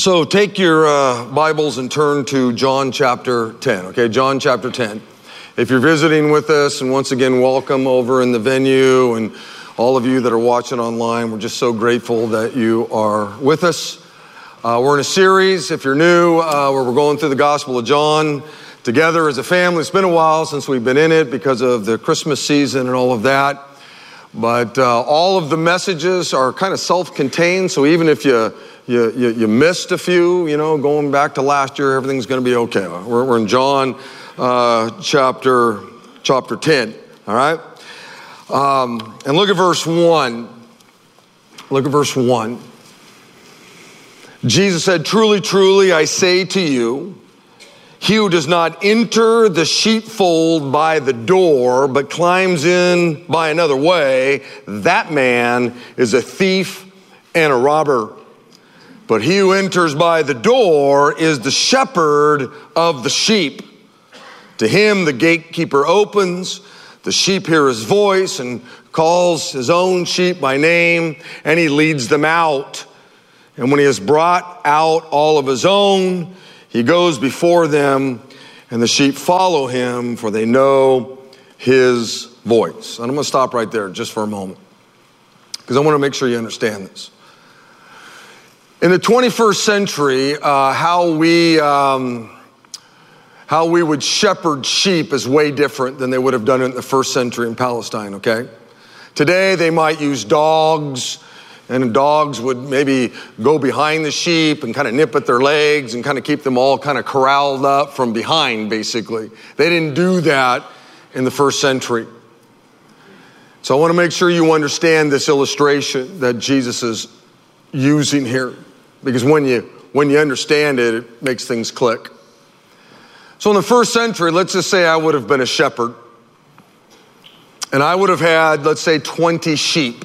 So take your uh, Bibles and turn to John chapter 10, okay? John chapter 10. If you're visiting with us, and once again, welcome over in the venue, and all of you that are watching online, we're just so grateful that you are with us. Uh, we're in a series, if you're new, uh, where we're going through the Gospel of John together as a family. It's been a while since we've been in it because of the Christmas season and all of that. But uh, all of the messages are kind of self contained, so even if you you, you, you, missed a few, you know, going back to last year, everything's going to be okay. We're, we're in John uh, chapter, chapter 10, all right? Um, and look at verse 1. Look at verse 1. Jesus said, Truly, truly, I say to you, he who does not enter the sheepfold by the door, but climbs in by another way, that man is a thief and a robber. But he who enters by the door is the shepherd of the sheep. To him the gatekeeper opens, the sheep hear his voice and calls his own sheep by name, and he leads them out. And when he has brought out all of his own, he goes before them, and the sheep follow him, for they know his voice. And I'm going to stop right there just for a moment, because I want to make sure you understand this. In the 21st century, uh, how we um, how we would shepherd sheep is way different than they would have done it in the first century in Palestine. Okay, today they might use dogs, and dogs would maybe go behind the sheep and kind of nip at their legs and kind of keep them all kind of corralled up from behind. Basically, they didn't do that in the first century. So I want to make sure you understand this illustration that Jesus is using here because when you when you understand it, it makes things click. So in the first century, let's just say I would have been a shepherd, and I would have had, let's say, 20 sheep.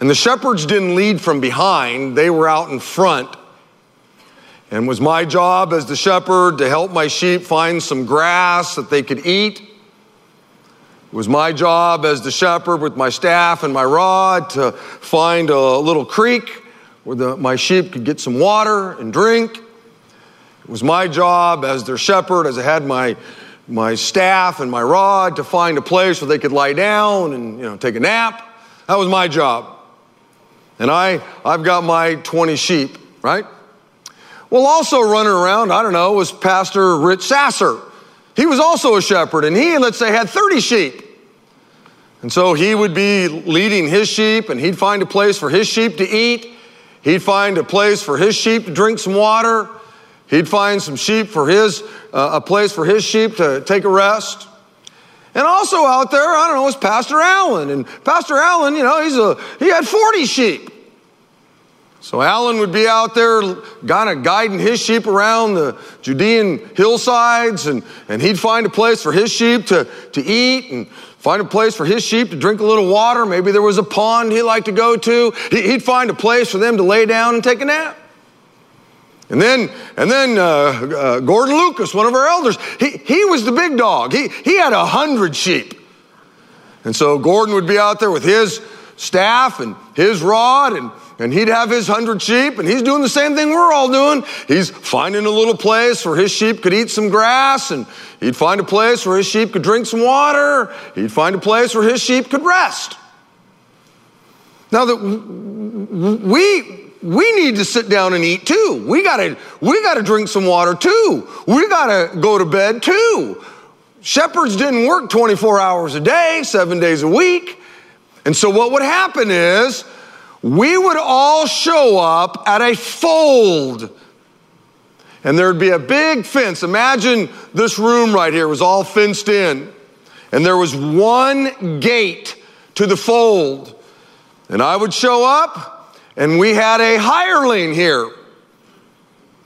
And the shepherds didn't lead from behind, they were out in front. And was my job as the shepherd to help my sheep find some grass that they could eat. It was my job as the shepherd with my staff and my rod to find a little creek where the, my sheep could get some water and drink. It was my job as their shepherd, as I had my, my staff and my rod, to find a place where they could lie down and you know, take a nap. That was my job. And I, I've got my 20 sheep, right? Well, also running around, I don't know, was Pastor Rich Sasser. He was also a shepherd, and he, let's say, had 30 sheep. And so he would be leading his sheep, and he'd find a place for his sheep to eat. He'd find a place for his sheep to drink some water. He'd find some sheep for his, uh, a place for his sheep to take a rest. And also out there, I don't know, was Pastor Allen. And Pastor Allen, you know, he's a, he had 40 sheep. So Allen would be out there kind of guiding his sheep around the Judean hillsides, and, and he'd find a place for his sheep to, to eat and find a place for his sheep to drink a little water. Maybe there was a pond he liked to go to. He'd find a place for them to lay down and take a nap. And then, and then uh, uh, Gordon Lucas, one of our elders, he, he was the big dog. He, he had a hundred sheep. And so Gordon would be out there with his staff and his rod and and he'd have his hundred sheep, and he's doing the same thing we're all doing. He's finding a little place where his sheep could eat some grass, and he'd find a place where his sheep could drink some water. He'd find a place where his sheep could rest. Now that we we need to sit down and eat too. We gotta we gotta drink some water too. We gotta go to bed too. Shepherds didn't work 24 hours a day, seven days a week. And so what would happen is we would all show up at a fold. And there'd be a big fence. Imagine this room right here was all fenced in. And there was one gate to the fold. And I would show up, and we had a hireling here.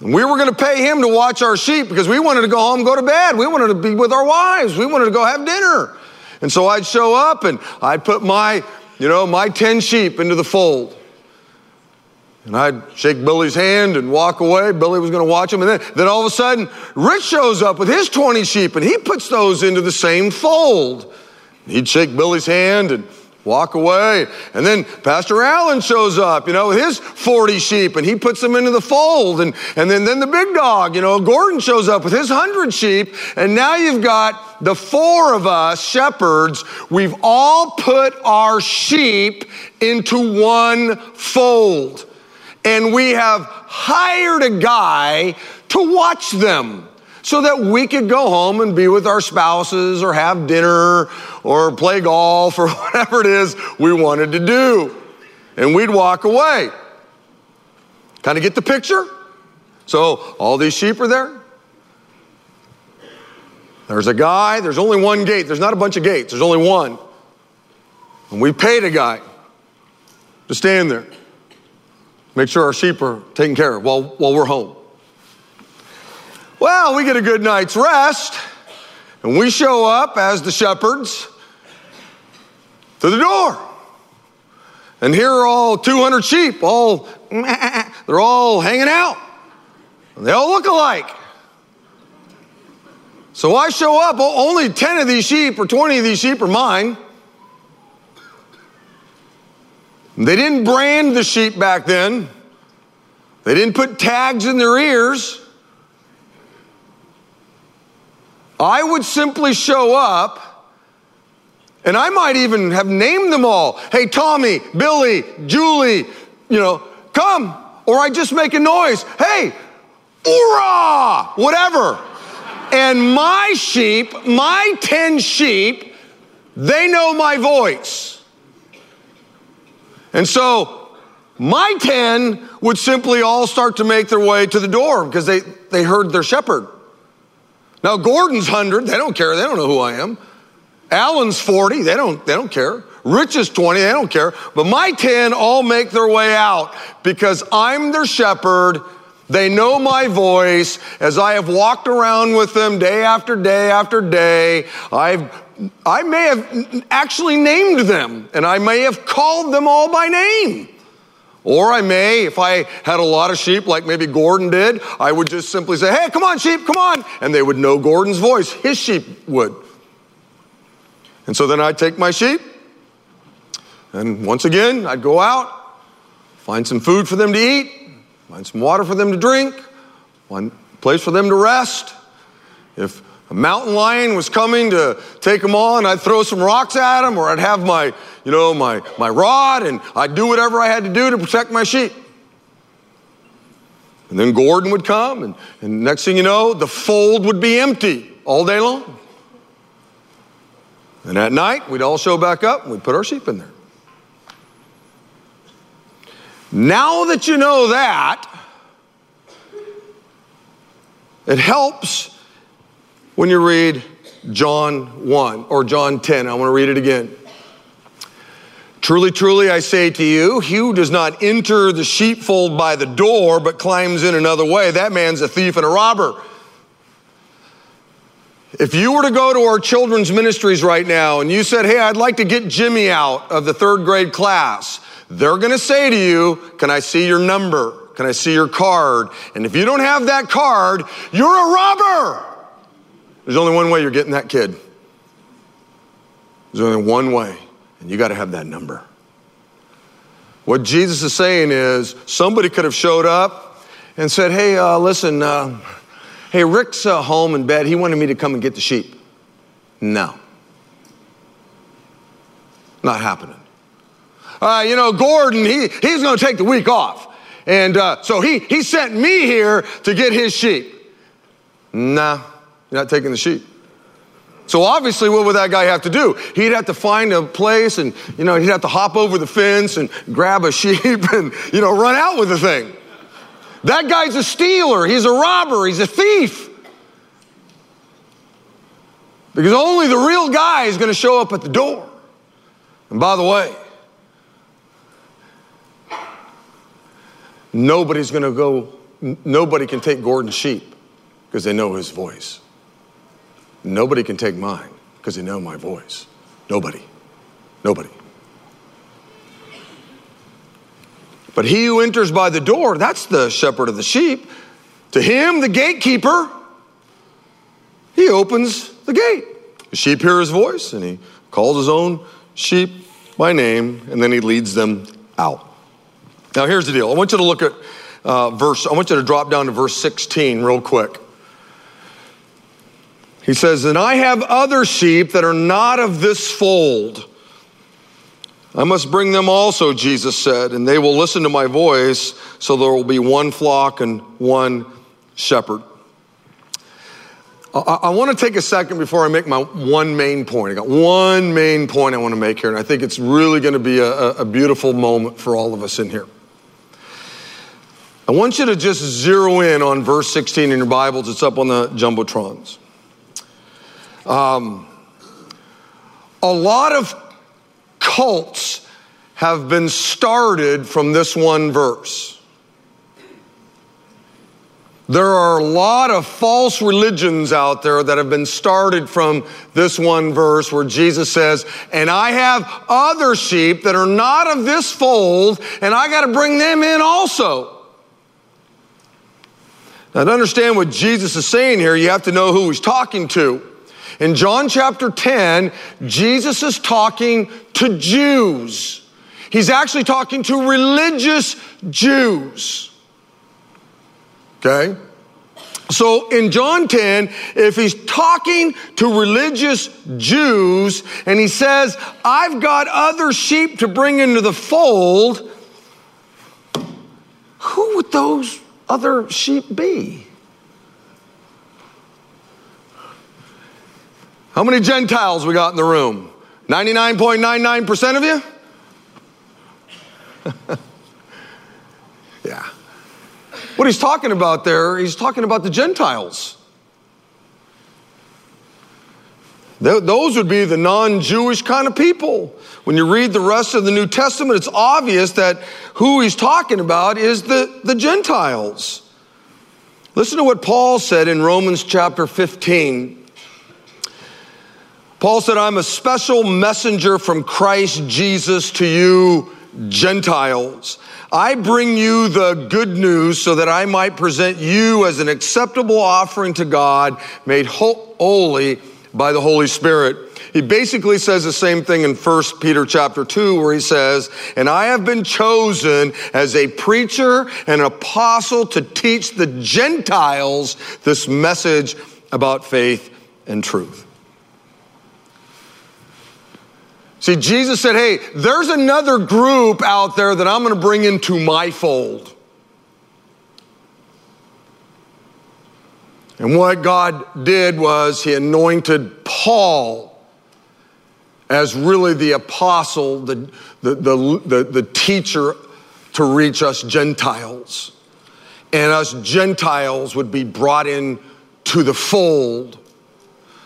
And we were going to pay him to watch our sheep because we wanted to go home, go to bed. We wanted to be with our wives. We wanted to go have dinner. And so I'd show up and I'd put my you know, my 10 sheep into the fold. And I'd shake Billy's hand and walk away. Billy was going to watch him. And then, then all of a sudden, Rich shows up with his 20 sheep and he puts those into the same fold. He'd shake Billy's hand and walk away. And then Pastor Allen shows up, you know, with his 40 sheep and he puts them into the fold. And, and then, then the big dog, you know, Gordon shows up with his 100 sheep. And now you've got the four of us shepherds. We've all put our sheep into one fold. And we have hired a guy to watch them so that we could go home and be with our spouses or have dinner or play golf or whatever it is we wanted to do. And we'd walk away. Kind of get the picture? So all these sheep are there. There's a guy, there's only one gate. There's not a bunch of gates, there's only one. And we paid a guy to stand there, make sure our sheep are taken care of while, while we're home. Well, we get a good night's rest, and we show up as the shepherds to the door. And here are all 200 sheep, all, they're all hanging out. And they all look alike. So I show up, only 10 of these sheep or 20 of these sheep are mine. They didn't brand the sheep back then. They didn't put tags in their ears. I would simply show up and I might even have named them all. Hey, Tommy, Billy, Julie, you know, come. Or I just make a noise. Hey, hoorah, whatever. and my sheep, my 10 sheep, they know my voice. And so my 10 would simply all start to make their way to the door because they, they heard their shepherd. Now, Gordon's 100, they don't care, they don't know who I am. Allen's 40, they don't, they don't care. Rich is 20, they don't care. But my 10 all make their way out because I'm their shepherd. They know my voice as I have walked around with them day after day after day. I've I may have actually named them and I may have called them all by name. Or I may, if I had a lot of sheep, like maybe Gordon did, I would just simply say, Hey, come on, sheep, come on. And they would know Gordon's voice. His sheep would. And so then I'd take my sheep, and once again, I'd go out, find some food for them to eat, find some water for them to drink, one place for them to rest. If a mountain lion was coming to take them on, I'd throw some rocks at them, or I'd have my, you know, my, my rod, and I'd do whatever I had to do to protect my sheep. And then Gordon would come, and, and next thing you know, the fold would be empty all day long. And at night, we'd all show back up and we'd put our sheep in there. Now that you know that, it helps when you read John 1 or John 10. I want to read it again. Truly, truly, I say to you, he who does not enter the sheepfold by the door, but climbs in another way, that man's a thief and a robber. If you were to go to our children's ministries right now and you said, Hey, I'd like to get Jimmy out of the third grade class, they're going to say to you, Can I see your number? Can I see your card? And if you don't have that card, you're a robber. There's only one way you're getting that kid. There's only one way, and you got to have that number. What Jesus is saying is somebody could have showed up and said, Hey, uh, listen, uh, Hey, Rick's uh, home in bed. He wanted me to come and get the sheep. No. Not happening. Uh, you know, Gordon, he, he's going to take the week off. And uh, so he, he sent me here to get his sheep. Nah, you're not taking the sheep. So obviously, what would that guy have to do? He'd have to find a place and, you know, he'd have to hop over the fence and grab a sheep and, you know, run out with the thing. That guy's a stealer, he's a robber, he's a thief. Because only the real guy is going to show up at the door. And by the way, nobody's going to go, nobody can take Gordon's sheep because they know his voice. Nobody can take mine because they know my voice. Nobody. Nobody. But he who enters by the door, that's the shepherd of the sheep. To him, the gatekeeper, he opens the gate. The sheep hear his voice and he calls his own sheep by name, and then he leads them out. Now, here's the deal. I want you to look at uh, verse, I want you to drop down to verse 16 real quick. He says, And I have other sheep that are not of this fold. I must bring them also, Jesus said, and they will listen to my voice, so there will be one flock and one shepherd. I, I want to take a second before I make my one main point. I got one main point I want to make here, and I think it's really going to be a, a beautiful moment for all of us in here. I want you to just zero in on verse 16 in your Bibles. It's up on the Jumbotrons. Um, a lot of cults have been started from this one verse. There are a lot of false religions out there that have been started from this one verse where Jesus says, And I have other sheep that are not of this fold, and I got to bring them in also. Now, to understand what Jesus is saying here, you have to know who he's talking to. In John chapter 10, Jesus is talking to Jews. He's actually talking to religious Jews. Okay? So in John 10, if he's talking to religious Jews and he says, I've got other sheep to bring into the fold, who would those other sheep be? How many Gentiles we got in the room? 99.99% of you? yeah. What he's talking about there, he's talking about the Gentiles. Those would be the non Jewish kind of people. When you read the rest of the New Testament, it's obvious that who he's talking about is the, the Gentiles. Listen to what Paul said in Romans chapter 15. Paul said, I'm a special messenger from Christ Jesus to you, Gentiles. I bring you the good news so that I might present you as an acceptable offering to God, made holy by the Holy Spirit. He basically says the same thing in 1 Peter chapter 2 where he says, "And I have been chosen as a preacher and an apostle to teach the Gentiles this message about faith and truth." See, Jesus said, Hey, there's another group out there that I'm going to bring into my fold. And what God did was He anointed Paul as really the apostle, the, the, the, the, teacher to reach us Gentiles. And us Gentiles would be brought in to the fold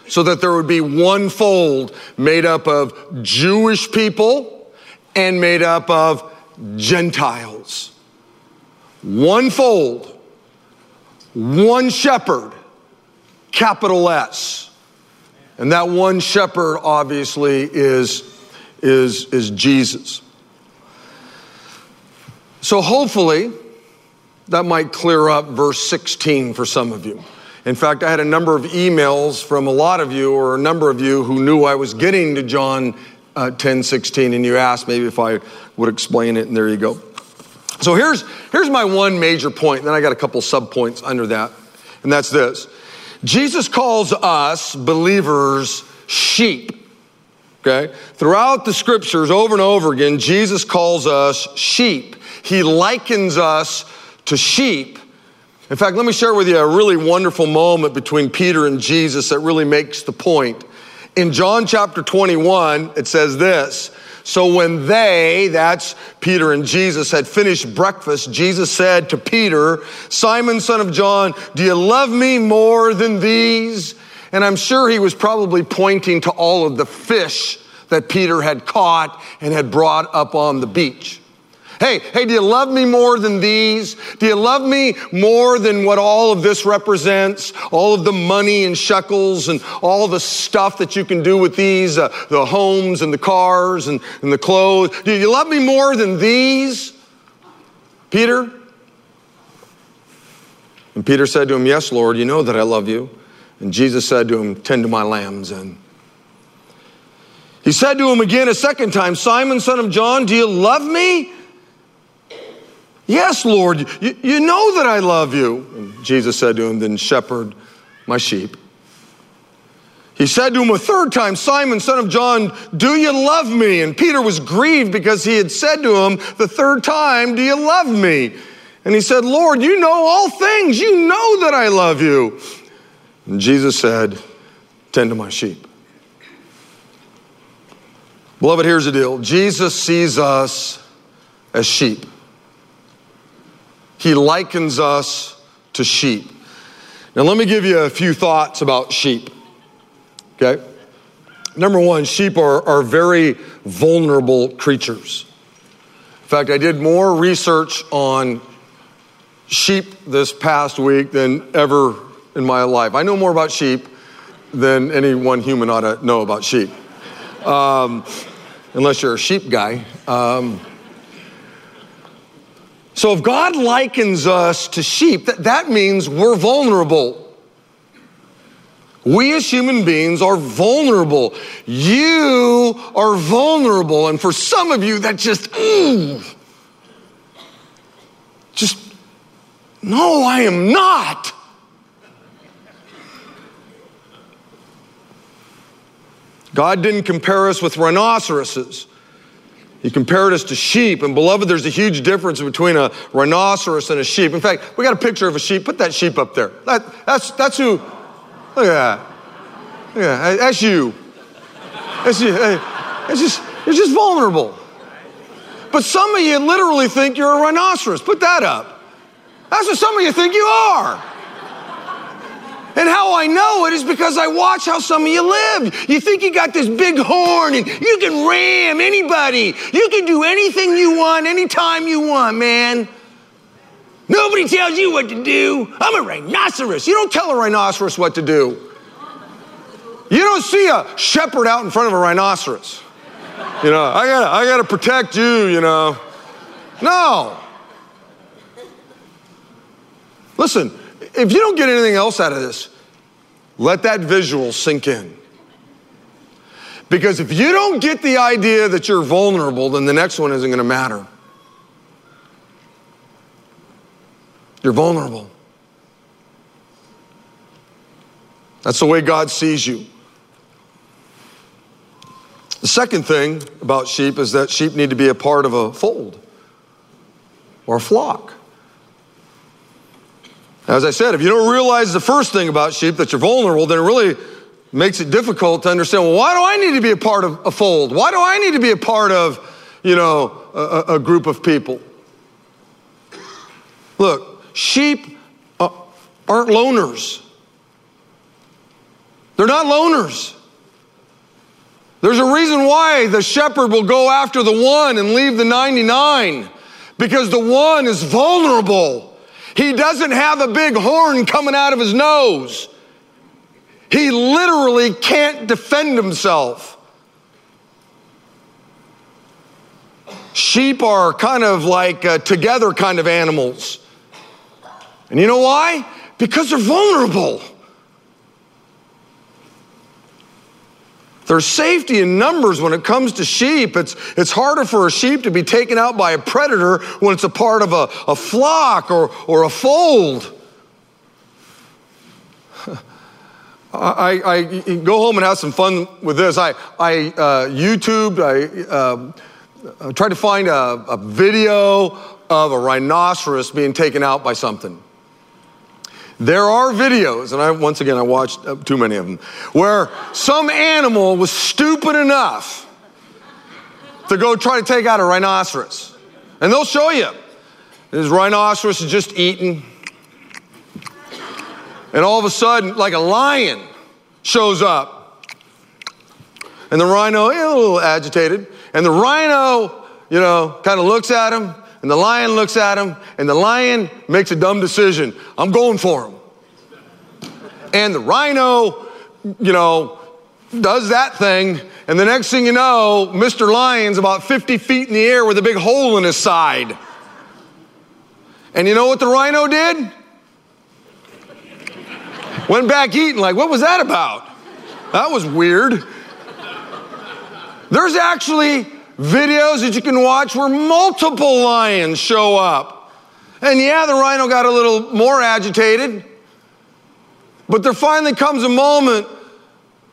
so that there would be one fold made up of Jewish people and made up of Gentiles. One fold, one shepherd, capital S. And that one shepherd obviously is, is, is Jesus. So hopefully that might clear up verse 16 for some of you. In fact, I had a number of emails from a lot of you, or a number of you, who knew I was getting to John uh, 10 16, and you asked maybe if I would explain it, and there you go. So here's, here's my one major point, and then I got a couple sub points under that, and that's this Jesus calls us believers sheep. Okay? Throughout the scriptures, over and over again, Jesus calls us sheep. He likens us to sheep in fact, let me share with you a really wonderful moment between Peter and Jesus that really makes the point. In John chapter 21, it says this. So when they, that's Peter and Jesus, had finished breakfast, Jesus said to Peter, Simon, son of John, do you love me more than these? And I'm sure he was probably pointing to all of the fish that Peter had caught and had brought up on the beach. Hey, hey, do you love me more than these? Do you love me more than what all of this represents? All of the money and shekels and all the stuff that you can do with these, uh, the homes and the cars and, and the clothes. Do you love me more than these? Peter? And Peter said to him, Yes, Lord, you know that I love you. And Jesus said to him, Tend to my lambs and He said to him again a second time, Simon, son of John, do you love me? Yes, Lord, you, you know that I love you. And Jesus said to him, Then shepherd my sheep. He said to him a third time, Simon, son of John, do you love me? And Peter was grieved because he had said to him the third time, Do you love me? And he said, Lord, you know all things. You know that I love you. And Jesus said, Tend to my sheep. Beloved, here's the deal Jesus sees us as sheep, He likens us to sheep. Now, let me give you a few thoughts about sheep. Okay? Number one, sheep are, are very vulnerable creatures. In fact, I did more research on sheep this past week than ever in my life. I know more about sheep than any one human ought to know about sheep um, unless you're a sheep guy. Um, so if God likens us to sheep, that, that means we're vulnerable. We as human beings are vulnerable. You are vulnerable. And for some of you, that just, mm, just, no, I am not. God didn't compare us with rhinoceroses. He compared us to sheep. And beloved, there's a huge difference between a rhinoceros and a sheep. In fact, we got a picture of a sheep. Put that sheep up there. That, that's, that's who. Look at that. That. That's you. That's you. It's just, it's just vulnerable. But some of you literally think you're a rhinoceros. Put that up. That's what some of you think you are. And how I know it is because I watch how some of you live. You think you got this big horn and you can ram anybody. You can do anything you want, anytime you want, man. Nobody tells you what to do. I'm a rhinoceros. You don't tell a rhinoceros what to do. You don't see a shepherd out in front of a rhinoceros. You know, I gotta, I gotta protect you, you know. No. Listen, if you don't get anything else out of this, let that visual sink in. Because if you don't get the idea that you're vulnerable, then the next one isn't going to matter. You're vulnerable. That's the way God sees you. The second thing about sheep is that sheep need to be a part of a fold or a flock. As I said, if you don't realize the first thing about sheep, that you're vulnerable, then it really makes it difficult to understand, well, why do I need to be a part of a fold? Why do I need to be a part of, you know, a, a group of people? Look, sheep uh, aren't loners. They're not loners. There's a reason why the shepherd will go after the one and leave the 99 because the one is vulnerable. He doesn't have a big horn coming out of his nose. He literally can't defend himself. Sheep are kind of like uh, together kind of animals. And you know why? Because they're vulnerable. There's safety in numbers when it comes to sheep. It's, it's harder for a sheep to be taken out by a predator when it's a part of a, a flock or, or a fold. I, I, go home and have some fun with this. I, I uh, YouTubed, I uh, tried to find a, a video of a rhinoceros being taken out by something. There are videos, and I, once again, I watched uh, too many of them, where some animal was stupid enough to go try to take out a rhinoceros. And they'll show you. This rhinoceros is just eating. And all of a sudden, like a lion shows up. And the rhino, a little agitated. And the rhino, you know, kind of looks at him and the lion looks at him, and the lion makes a dumb decision. I'm going for him. And the rhino, you know, does that thing, and the next thing you know, Mr. Lion's about 50 feet in the air with a big hole in his side. And you know what the rhino did? Went back eating, like, what was that about? That was weird. There's actually videos that you can watch where multiple lions show up. And yeah, the rhino got a little more agitated. But there finally comes a moment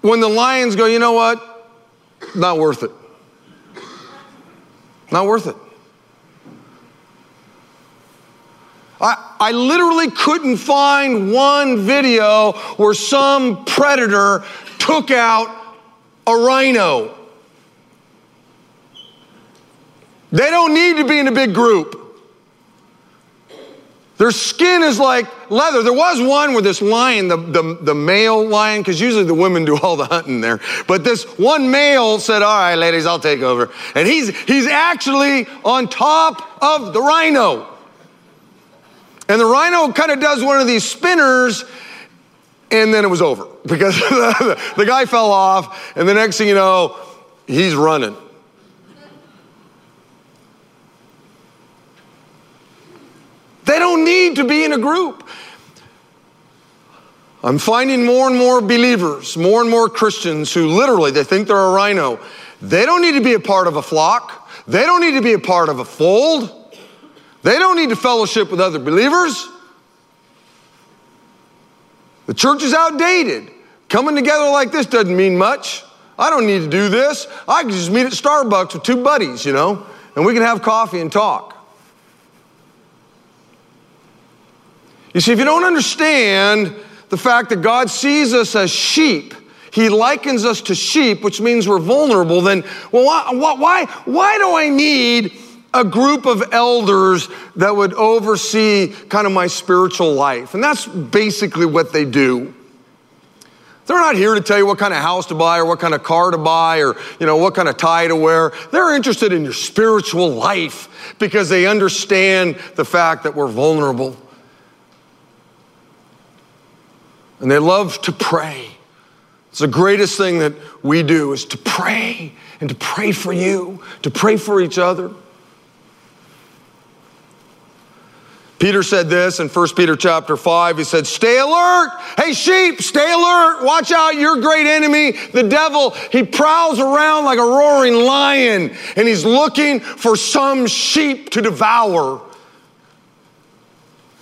when the lions go, you know what? Not worth it. Not worth it. I, I literally couldn't find one video where some predator took out a rhino. They don't need to be in a big group. Their skin is like leather. There was one where this lion, the, the, the male lion, because usually the women do all the hunting there, but this one male said, All right, ladies, I'll take over. And he's, he's actually on top of the rhino. And the rhino kind of does one of these spinners, and then it was over because the, the guy fell off, and the next thing you know, he's running. They don't need to be in a group. I'm finding more and more believers, more and more Christians who literally they think they're a rhino. They don't need to be a part of a flock. They don't need to be a part of a fold. They don't need to fellowship with other believers. The church is outdated. Coming together like this doesn't mean much. I don't need to do this. I can just meet at Starbucks with two buddies, you know, and we can have coffee and talk. You see, if you don't understand the fact that God sees us as sheep, He likens us to sheep, which means we're vulnerable, then, well, why, why, why do I need a group of elders that would oversee kind of my spiritual life? And that's basically what they do. They're not here to tell you what kind of house to buy or what kind of car to buy or, you know, what kind of tie to wear. They're interested in your spiritual life because they understand the fact that we're vulnerable. And they love to pray. It's the greatest thing that we do is to pray and to pray for you, to pray for each other. Peter said this in 1 Peter chapter 5. He said, Stay alert. Hey, sheep, stay alert. Watch out, your great enemy, the devil. He prowls around like a roaring lion and he's looking for some sheep to devour.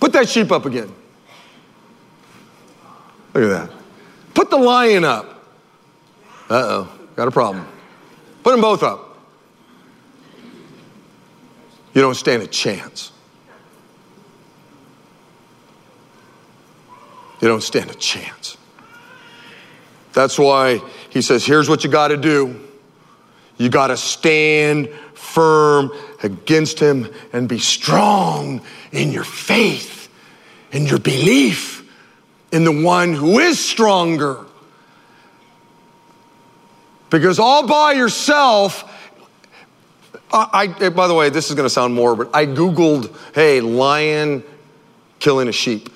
Put that sheep up again. Look at that. Put the lion up. Uh oh, got a problem. Put them both up. You don't stand a chance. You don't stand a chance. That's why he says, here's what you got to do. You got to stand firm against him and be strong in your faith, in your belief in the one who is stronger. Because all by yourself, I, I eh, by the way, this is going to sound morbid. I Googled, hey, lion killing a sheep.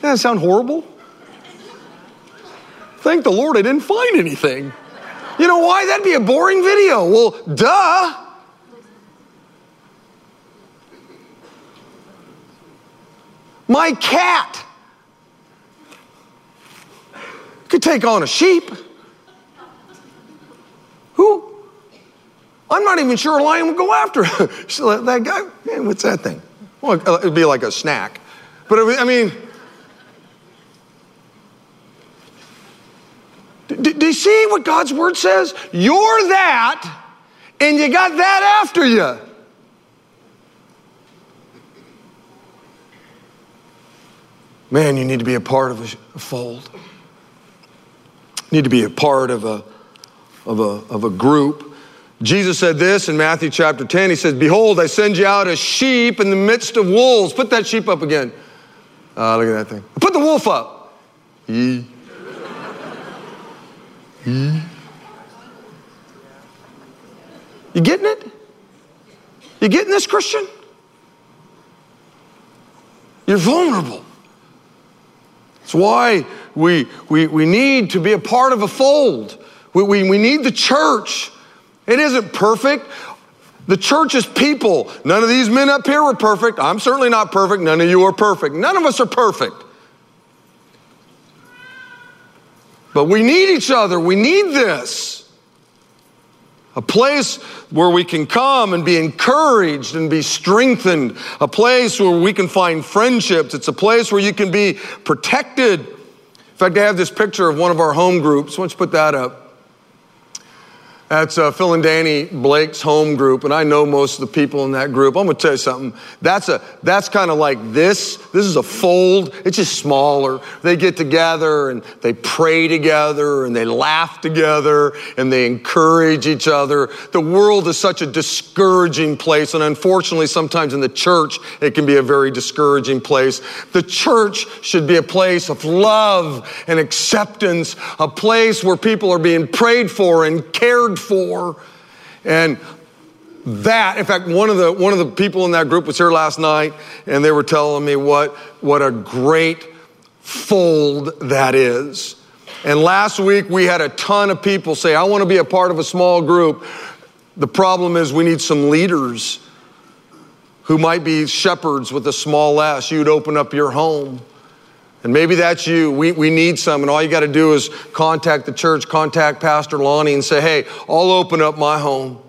Doesn't that sound horrible? Thank the Lord I didn't find anything. You know why? That'd be a boring video. Well, duh. My cat could take on a sheep. Who? I'm not even sure a lion would go after that guy. Man, what's that thing? Well, uh, it'd be like a snack. But I mean, do, do you see what God's word says? You're that, and you got that after you. Man, you need to be a part of a, fold. You need to be a part of a, of a, of a group. Jesus said this in Matthew chapter 10. He says, Behold, I send you out as sheep in the midst of wolves. Put that sheep up again. Uh, look at that thing. Put the wolf up. Yee. Yee. You getting it? You getting this, Christian? You're vulnerable. It's why we, we, we need to be a part of a fold. We, we, we need the church. It isn't perfect. The church is people. None of these men up here were perfect. I'm certainly not perfect. None of you are perfect. None of us are perfect. But we need each other. We need this. A place where we can come and be encouraged and be strengthened. A place where we can find friendships. It's a place where you can be protected. In fact, I have this picture of one of our home groups. Why don't you put that up? That's uh, Phil and Danny Blake's home group, and I know most of the people in that group. I'm gonna tell you something. That's a that's kind of like this. This is a fold. It's just smaller. They get together and they pray together and they laugh together and they encourage each other. The world is such a discouraging place, and unfortunately, sometimes in the church it can be a very discouraging place. The church should be a place of love and acceptance, a place where people are being prayed for and cared for. And that, in fact, one of the one of the people in that group was here last night, and they were telling me what what a great fold that is. And last week we had a ton of people say, "I want to be a part of a small group." The problem is we need some leaders who might be shepherds with a small s. You'd open up your home. And maybe that's you. We, we need some, and all you got to do is contact the church, contact Pastor Lonnie, and say, hey, I'll open up my home.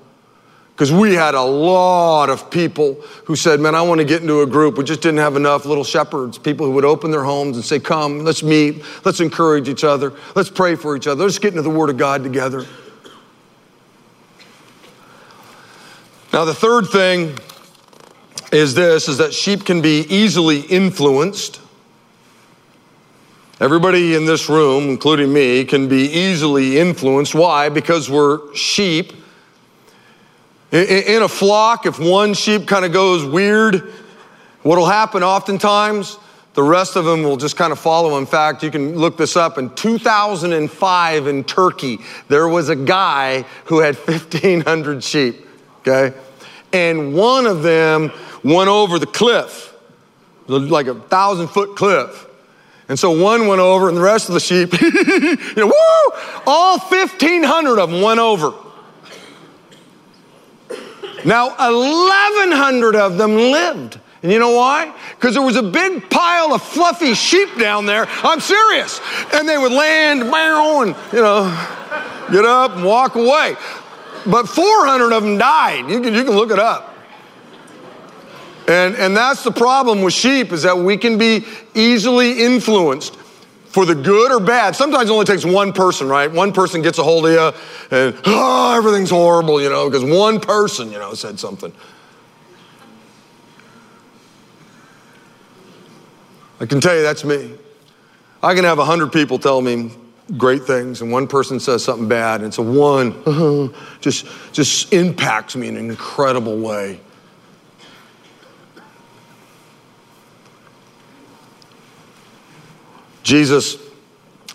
Because we had a lot of people who said, Man, I want to get into a group. We just didn't have enough little shepherds, people who would open their homes and say, Come, let's meet, let's encourage each other, let's pray for each other, let's get into the Word of God together. Now, the third thing is this is that sheep can be easily influenced Everybody in this room, including me, can be easily influenced. Why? Because we're sheep. In a flock, if one sheep kind of goes weird, what'll happen oftentimes, the rest of them will just kind of follow. In fact, you can look this up. In 2005 in Turkey, there was a guy who had 1,500 sheep, okay? And one of them went over the cliff, like a thousand foot cliff. And so one went over, and the rest of the sheep, you know, woo! All 1,500 of them went over. Now, 1,100 of them lived. And you know why? Because there was a big pile of fluffy sheep down there. I'm serious. And they would land, and, you know, get up and walk away. But 400 of them died. You can, you can look it up. And, and that's the problem with sheep is that we can be easily influenced for the good or bad. Sometimes it only takes one person, right? One person gets a hold of you and, oh, everything's horrible, you know, because one person, you know, said something. I can tell you that's me. I can have a hundred people tell me great things and one person says something bad and it's a one just just impacts me in an incredible way Jesus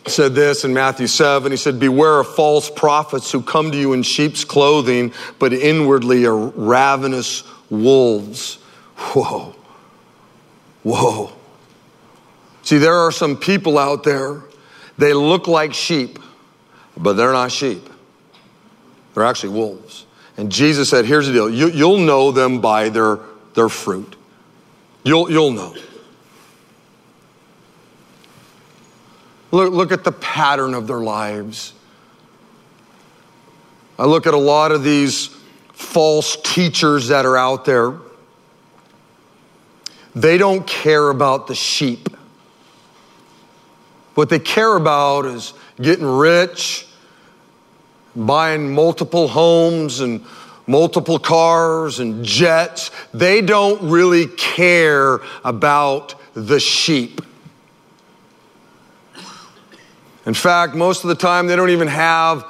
said this in Matthew 7. He said, Beware of false prophets who come to you in sheep's clothing, but inwardly are ravenous wolves. Whoa. Whoa. See, there are some people out there, they look like sheep, but they're not sheep. They're actually wolves. And Jesus said, Here's the deal you, will know them by their, their fruit. You'll, you'll know. Look, look at the pattern of their lives. I look at a lot of these false teachers that are out there. They don't care about the sheep. What they care about is getting rich, buying multiple homes and multiple cars and jets. They don't really care about the sheep. In fact, most of the time, they don't even have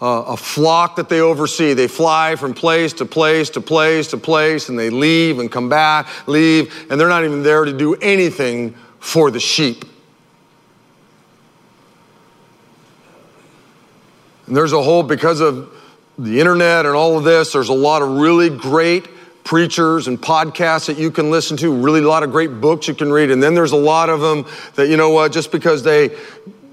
a, a flock that they oversee. They fly from place to place to place to place, and they leave and come back, leave, and they're not even there to do anything for the sheep. And there's a whole, because of the internet and all of this, there's a lot of really great preachers and podcasts that you can listen to, really a lot of great books you can read. And then there's a lot of them that, you know what, just because they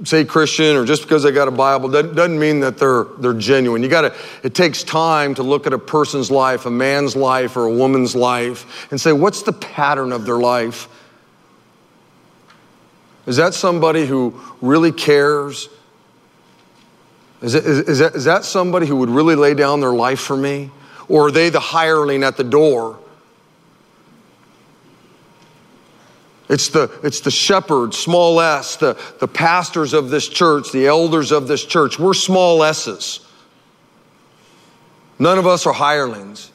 say Christian or just because they got a Bible doesn't mean that they're, they're genuine. You gotta, it takes time to look at a person's life, a man's life or a woman's life, and say, what's the pattern of their life? Is that somebody who really cares Is, it, is, is, that, is that somebody who would really lay down their life for me? Or are they the hireling at the door? It's the, it's the shepherds, small s, the, the pastors of this church, the elders of this church. We're small s's. None of us are hirelings.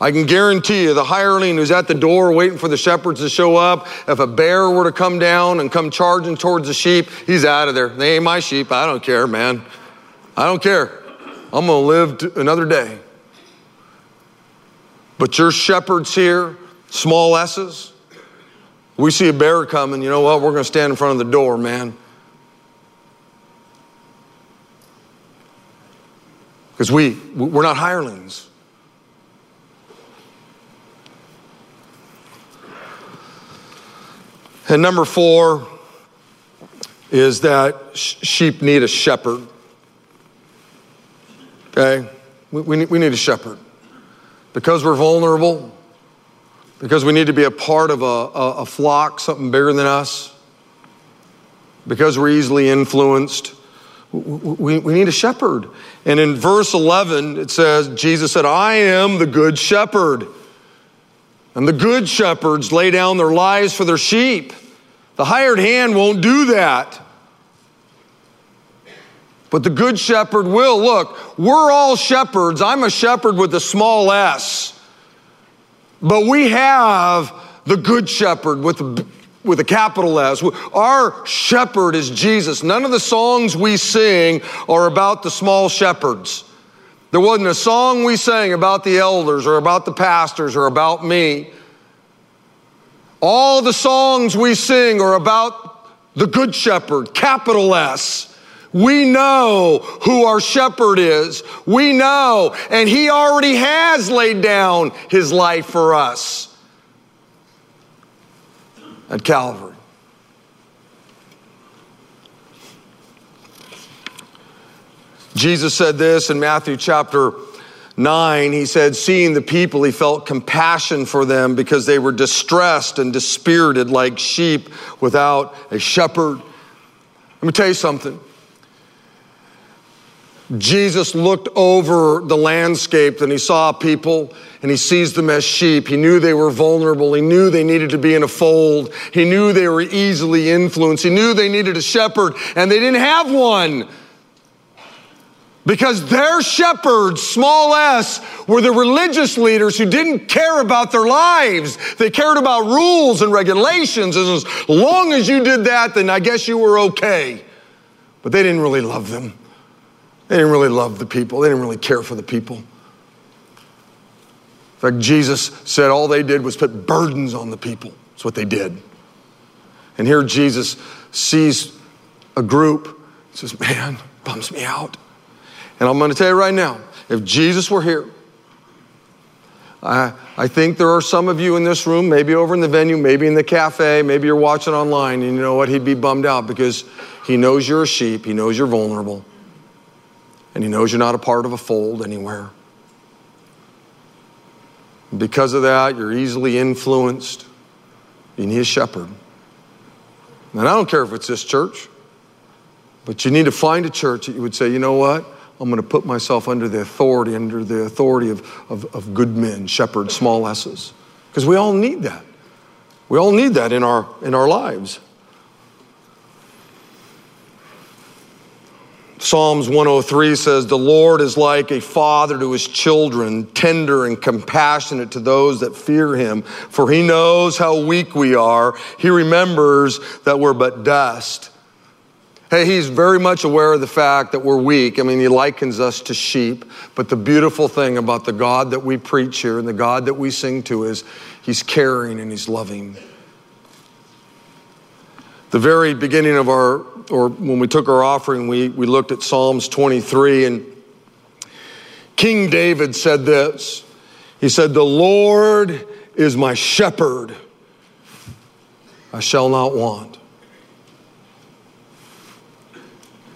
I can guarantee you, the hireling who's at the door waiting for the shepherds to show up, if a bear were to come down and come charging towards the sheep, he's out of there. They ain't my sheep. I don't care, man. I don't care. I'm going to live another day. But your shepherds here, small s's, we see a bear coming, you know what? We're going to stand in front of the door, man. Because we, we're not hirelings. And number four is that sheep need a shepherd. Okay? We, we, need, we need a shepherd. Because we're vulnerable, because we need to be a part of a, a, a flock, something bigger than us, because we're easily influenced, we, we need a shepherd. And in verse 11, it says, Jesus said, I am the good shepherd. And the good shepherds lay down their lives for their sheep. The hired hand won't do that. But the good shepherd will. Look, we're all shepherds. I'm a shepherd with a small s. But we have the good shepherd with a, with a capital S. Our shepherd is Jesus. None of the songs we sing are about the small shepherds. There wasn't a song we sang about the elders or about the pastors or about me. All the songs we sing are about the Good Shepherd, capital S. We know who our shepherd is. We know, and he already has laid down his life for us at Calvary. Jesus said this in Matthew chapter 9, he said, Seeing the people, he felt compassion for them because they were distressed and dispirited like sheep without a shepherd. Let me tell you something. Jesus looked over the landscape and he saw people and he sees them as sheep. He knew they were vulnerable. He knew they needed to be in a fold. He knew they were easily influenced. He knew they needed a shepherd and they didn't have one. Because their shepherds, small s, were the religious leaders who didn't care about their lives. They cared about rules and regulations. And as long as you did that, then I guess you were okay. But they didn't really love them. They didn't really love the people. They didn't really care for the people. In fact, Jesus said all they did was put burdens on the people. That's what they did. And here Jesus sees a group, says, Man, bums me out. And I'm going to tell you right now if Jesus were here, I, I think there are some of you in this room, maybe over in the venue, maybe in the cafe, maybe you're watching online, and you know what? He'd be bummed out because he knows you're a sheep, he knows you're vulnerable, and he knows you're not a part of a fold anywhere. Because of that, you're easily influenced. You need a shepherd. And I don't care if it's this church, but you need to find a church that you would say, you know what? I'm going to put myself under the authority, under the authority of, of, of good men, shepherds, small s's. Because we all need that. We all need that in our, in our lives. Psalms 103 says, The Lord is like a father to his children, tender and compassionate to those that fear him, for he knows how weak we are. He remembers that we're but dust. Hey, he's very much aware of the fact that we're weak. I mean, he likens us to sheep. But the beautiful thing about the God that we preach here and the God that we sing to is he's caring and he's loving. The very beginning of our, or when we took our offering, we, we looked at Psalms 23, and King David said this He said, The Lord is my shepherd, I shall not want.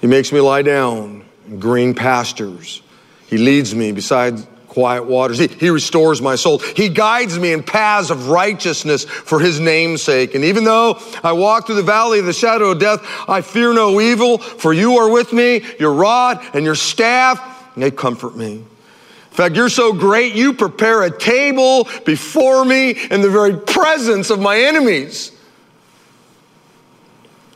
He makes me lie down in green pastures. He leads me beside quiet waters. He, he, restores my soul. He guides me in paths of righteousness for his name's sake. And even though I walk through the valley of the shadow of death, I fear no evil, for you are with me, your rod and your staff, they comfort me. In fact, you're so great, you prepare a table before me in the very presence of my enemies.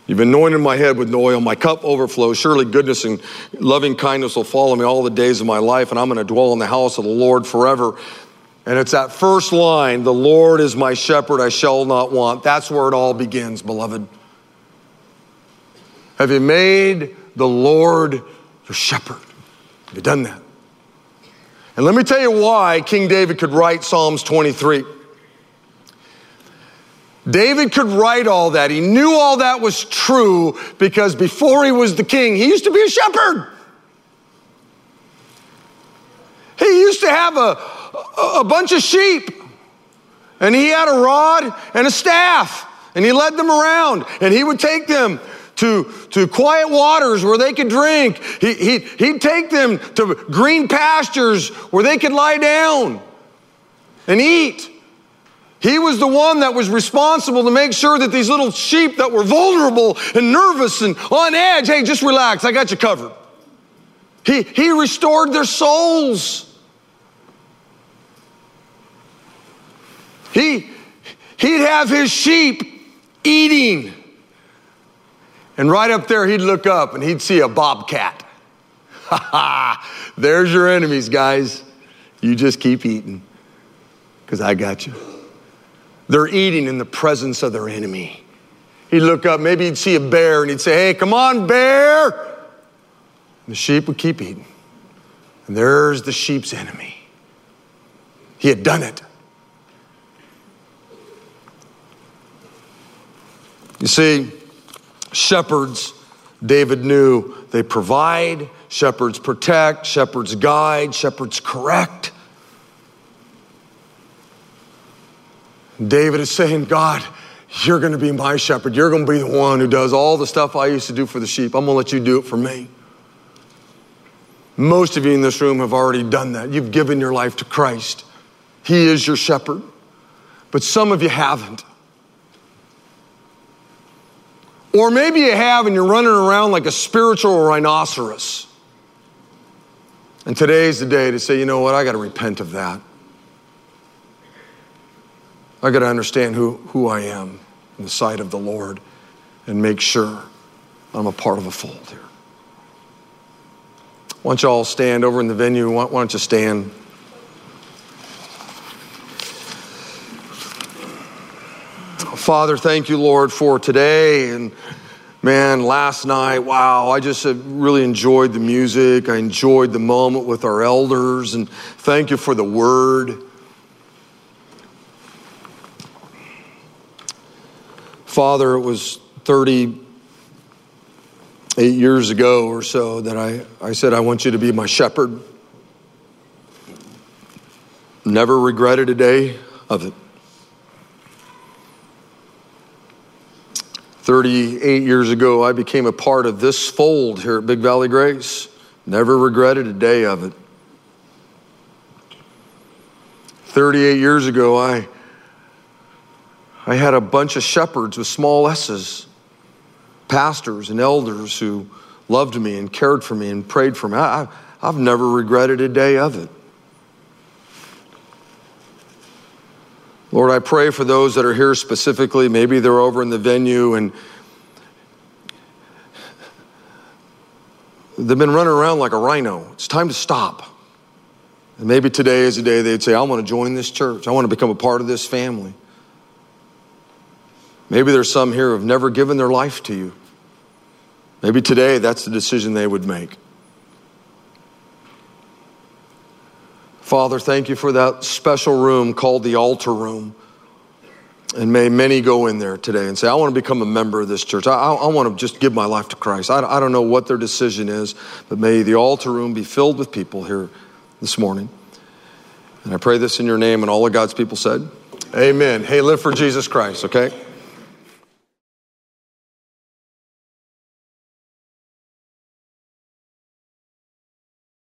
You've anointed my head with oil. My cup overflows. Surely goodness and loving kindness will follow me all the days of my life, and I'm going to dwell in the house of the Lord forever. And it's that first line the Lord is my shepherd, I shall not want. That's where it all begins, beloved. Have you made the Lord your shepherd? Have you done that? And let me tell you why King David could write Psalms 23. David could write all that. He knew all that was true because before he was the king, he used to be a shepherd. He used to have a, a bunch of sheep, and he had a rod and a staff, and he led them around, and he would take them to, to quiet waters where they could drink. He, he, he'd take them to green pastures where they could lie down and eat. He was the one that was responsible to make sure that these little sheep that were vulnerable and nervous and on edge, hey, just relax, I got you covered. He, he restored their souls. He, he'd have his sheep eating. And right up there, he'd look up and he'd see a bobcat. Ha ha, there's your enemies, guys. You just keep eating because I got you. They're eating in the presence of their enemy. He'd look up, maybe he'd see a bear and he'd say, Hey, come on, bear. And the sheep would keep eating. And there's the sheep's enemy. He had done it. You see, shepherds, David knew they provide, shepherds protect, shepherds guide, shepherds correct. David is saying, God, you're going to be my shepherd. You're going to be the one who does all the stuff I used to do for the sheep. I'm going to let you do it for me. Most of you in this room have already done that. You've given your life to Christ. He is your shepherd. But some of you haven't. Or maybe you have and you're running around like a spiritual rhinoceros. And today's the day to say, you know what, I got to repent of that. I got to understand who, who I am in the sight of the Lord and make sure I'm a part of a fold here. Why don't you all stand over in the venue? Why, why don't you stand? Father, thank you, Lord, for today. And man, last night, wow, I just really enjoyed the music. I enjoyed the moment with our elders. And thank you for the word. Father, it was 38 years ago or so that I, I said, I want you to be my shepherd. Never regretted a day of it. 38 years ago, I became a part of this fold here at Big Valley Grace. Never regretted a day of it. 38 years ago, I I had a bunch of shepherds with small s's, pastors and elders who loved me and cared for me and prayed for me. I, have never regretted a day of it. Lord, I pray for those that are here specifically. Maybe they're over in the venue and they've been running around like a rhino. It's time to stop. And maybe today is the day they'd say, I want to join this church. I want to become a part of this family. Maybe there's some here who have never given their life to you. Maybe today that's the decision they would make. Father, thank you for that special room called the altar room. And may many go in there today and say, I want to become a member of this church. I, I, I want to just give my life to Christ. I, I don't know what their decision is, but may the altar room be filled with people here this morning. And I pray this in your name, and all of God's people said, Amen. Hey, live for Jesus Christ, okay?